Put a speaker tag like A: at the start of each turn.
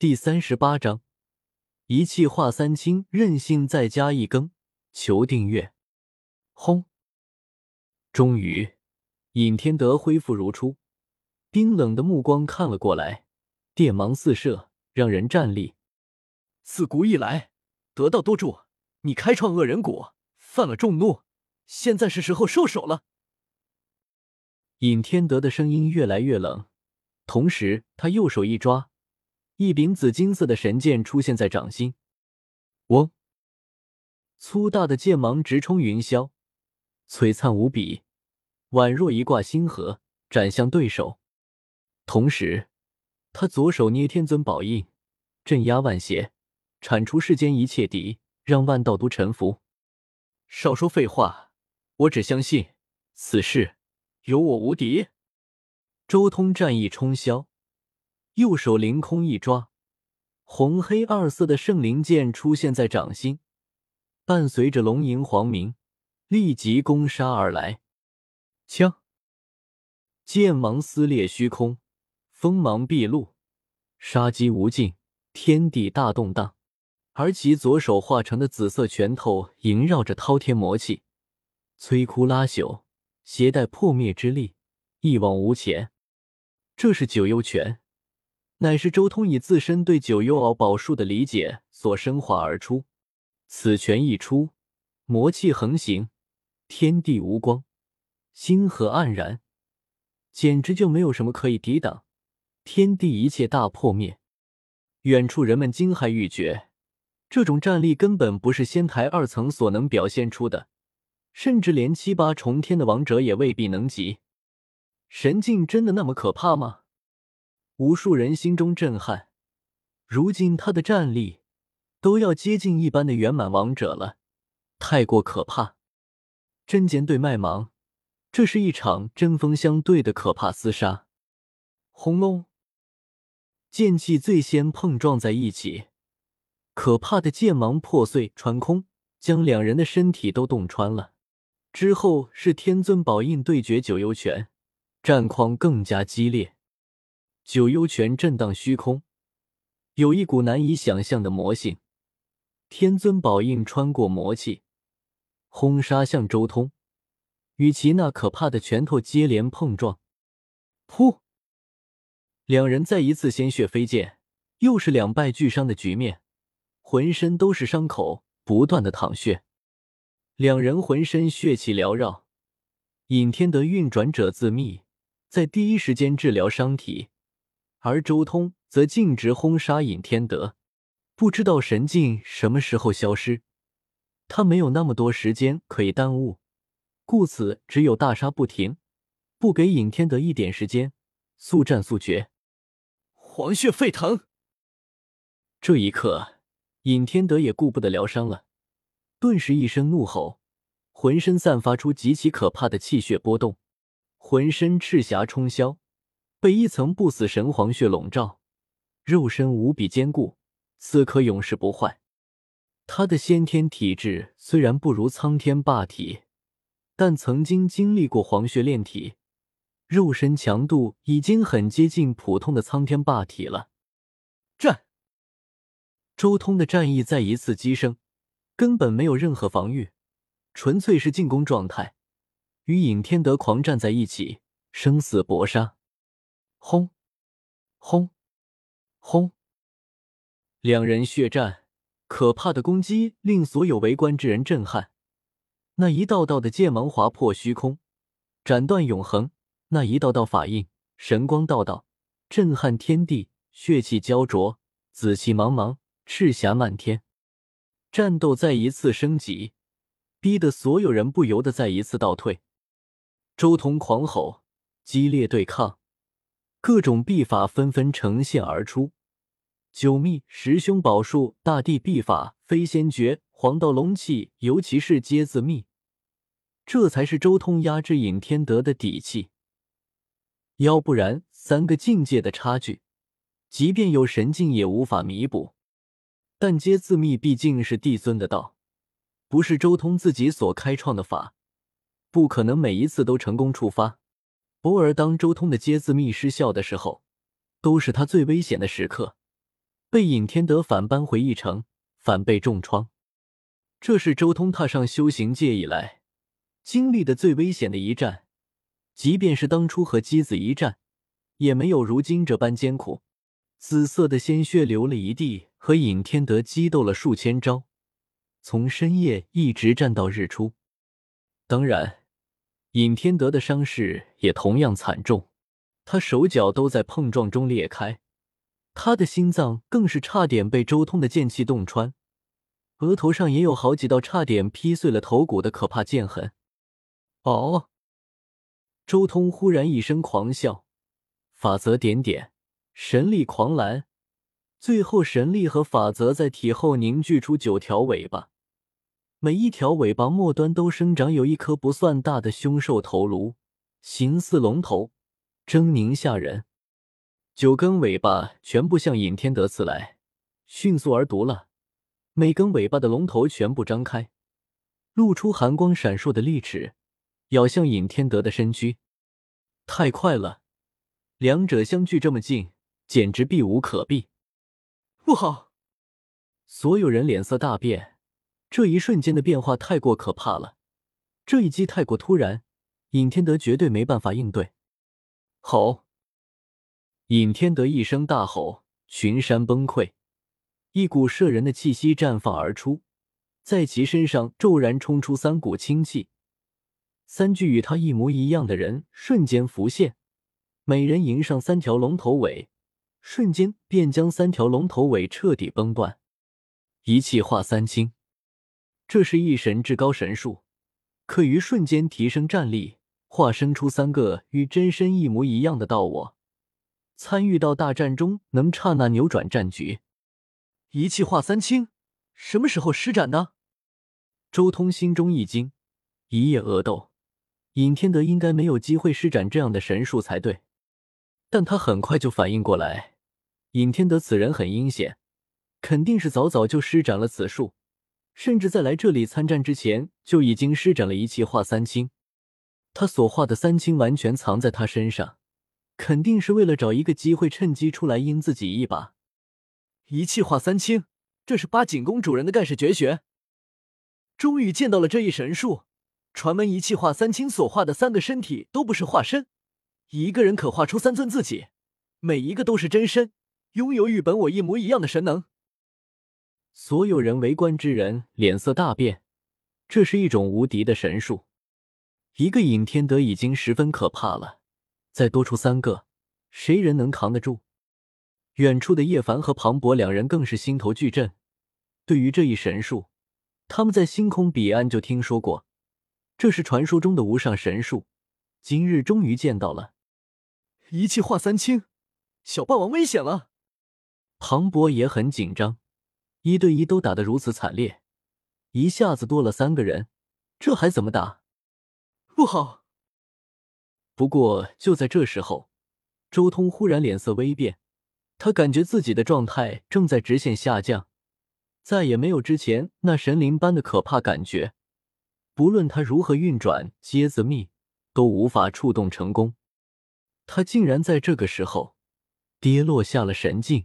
A: 第三十八章，一气化三清，任性再加一更。求订阅。轰！终于，尹天德恢复如初，冰冷的目光看了过来，电芒四射，让人战栗。
B: 自古以来，得道多助，你开创恶人谷，犯了众怒，现在是时候收手了。
A: 尹天德的声音越来越冷，同时他右手一抓。一柄紫金色的神剑出现在掌心，嗡！粗大的剑芒直冲云霄，璀璨无比，宛若一挂星河斩向对手。同时，他左手捏天尊宝印，镇压万邪，铲除世间一切敌，让万道都臣服。
B: 少说废话，我只相信此事有我无敌。
A: 周通战意冲霄。右手凌空一抓，红黑二色的圣灵剑出现在掌心，伴随着龙吟黄鸣，立即攻杀而来。枪，剑芒撕裂虚空，锋芒毕露，杀机无尽，天地大动荡。而其左手化成的紫色拳头萦绕着滔天魔气，摧枯拉朽，携带破灭之力，一往无前。这是九幽拳。乃是周通以自身对九幽敖宝术的理解所升华而出。此拳一出，魔气横行，天地无光，星河黯然，简直就没有什么可以抵挡，天地一切大破灭。远处人们惊骇欲绝，这种战力根本不是仙台二层所能表现出的，甚至连七八重天的王者也未必能及。神境真的那么可怕吗？无数人心中震撼，如今他的战力都要接近一般的圆满王者了，太过可怕。真剑对麦芒，这是一场针锋相对的可怕厮杀。轰隆，剑气最先碰撞在一起，可怕的剑芒破碎穿空，将两人的身体都洞穿了。之后是天尊宝印对决九幽拳，战况更加激烈。九幽拳震荡虚空，有一股难以想象的魔性。天尊宝印穿过魔气，轰杀向周通，与其那可怕的拳头接连碰撞。噗！两人再一次鲜血飞溅，又是两败俱伤的局面，浑身都是伤口，不断的淌血。两人浑身血气缭绕，尹天德运转者自秘，在第一时间治疗伤体。而周通则径直轰杀尹天德，不知道神境什么时候消失，他没有那么多时间可以耽误，故此只有大杀不停，不给尹天德一点时间，速战速决。
B: 黄血沸腾。
A: 这一刻，尹天德也顾不得疗伤了，顿时一声怒吼，浑身散发出极其可怕的气血波动，浑身赤霞冲霄。被一层不死神黄血笼罩，肉身无比坚固，此刻永世不坏。他的先天体质虽然不如苍天霸体，但曾经经历过黄血炼体，肉身强度已经很接近普通的苍天霸体了。战，周通的战意再一次激升，根本没有任何防御，纯粹是进攻状态，与尹天德狂战在一起，生死搏杀。轰！轰！轰！两人血战，可怕的攻击令所有围观之人震撼。那一道道的剑芒划破虚空，斩断永恒；那一道道法印，神光道道，震撼天地。血气焦灼，紫气茫茫，赤霞漫天。战斗再一次升级，逼得所有人不由得再一次倒退。周通狂吼，激烈对抗。各种秘法纷纷呈现而出，九秘、十凶宝术、大地秘法、飞仙诀、黄道龙气，尤其是阶字秘，这才是周通压制尹天德的底气。要不然，三个境界的差距，即便有神境也无法弥补。但阶字秘毕竟是帝尊的道，不是周通自己所开创的法，不可能每一次都成功触发。偶尔，当周通的接字密失效的时候，都是他最危险的时刻。被尹天德反扳回一城，反被重创。这是周通踏上修行界以来经历的最危险的一战，即便是当初和姬子一战，也没有如今这般艰苦。紫色的鲜血流了一地，和尹天德激斗了数千招，从深夜一直战到日出。当然，尹天德的伤势也同样惨重，他手脚都在碰撞中裂开，他的心脏更是差点被周通的剑气洞穿，额头上也有好几道差点劈碎了头骨的可怕剑痕。哦！周通忽然一声狂笑，法则点点。神力狂澜，最后神力和法则在体后凝聚出九条尾巴，每一条尾巴末端都生长有一颗不算大的凶兽头颅，形似龙头，狰狞吓人。九根尾巴全部向尹天德刺来，迅速而毒辣。每根尾巴的龙头全部张开，露出寒光闪烁的利齿，咬向尹天德的身躯。太快了，两者相距这么近。简直避无可避！
B: 不好！
A: 所有人脸色大变，这一瞬间的变化太过可怕了，这一击太过突然，尹天德绝对没办法应对。吼！尹天德一声大吼，群山崩溃，一股摄人的气息绽放而出，在其身上骤然冲出三股清气，三具与他一模一样的人瞬间浮现，每人迎上三条龙头尾。瞬间便将三条龙头尾彻底崩断，一气化三清，这是一神至高神术，可于瞬间提升战力，化身出三个与真身一模一样的道我，参与到大战中能刹那扭转战局。
B: 一气化三清，什么时候施展的？
A: 周通心中一惊，一夜恶斗，尹天德应该没有机会施展这样的神术才对。但他很快就反应过来，尹天德此人很阴险，肯定是早早就施展了此术，甚至在来这里参战之前就已经施展了一气化三清。他所化的三清完全藏在他身上，肯定是为了找一个机会趁机出来阴自己一把。
B: 一气化三清，这是八景宫主人的盖世绝学。终于见到了这一神术，传闻一气化三清所化的三个身体都不是化身。一个人可画出三尊自己，每一个都是真身，拥有与本我一模一样的神能。
A: 所有人围观之人脸色大变，这是一种无敌的神术。一个尹天德已经十分可怕了，再多出三个，谁人能扛得住？远处的叶凡和庞博两人更是心头巨震。对于这一神术，他们在星空彼岸就听说过，这是传说中的无上神术，今日终于见到了。
B: 一气化三清，小霸王危险了！
A: 庞博也很紧张，一对一都打得如此惨烈，一下子多了三个人，这还怎么打？
B: 不好！
A: 不过就在这时候，周通忽然脸色微变，他感觉自己的状态正在直线下降，再也没有之前那神灵般的可怕感觉，不论他如何运转蝎子秘，都无法触动成功。他竟然在这个时候跌落下了神境。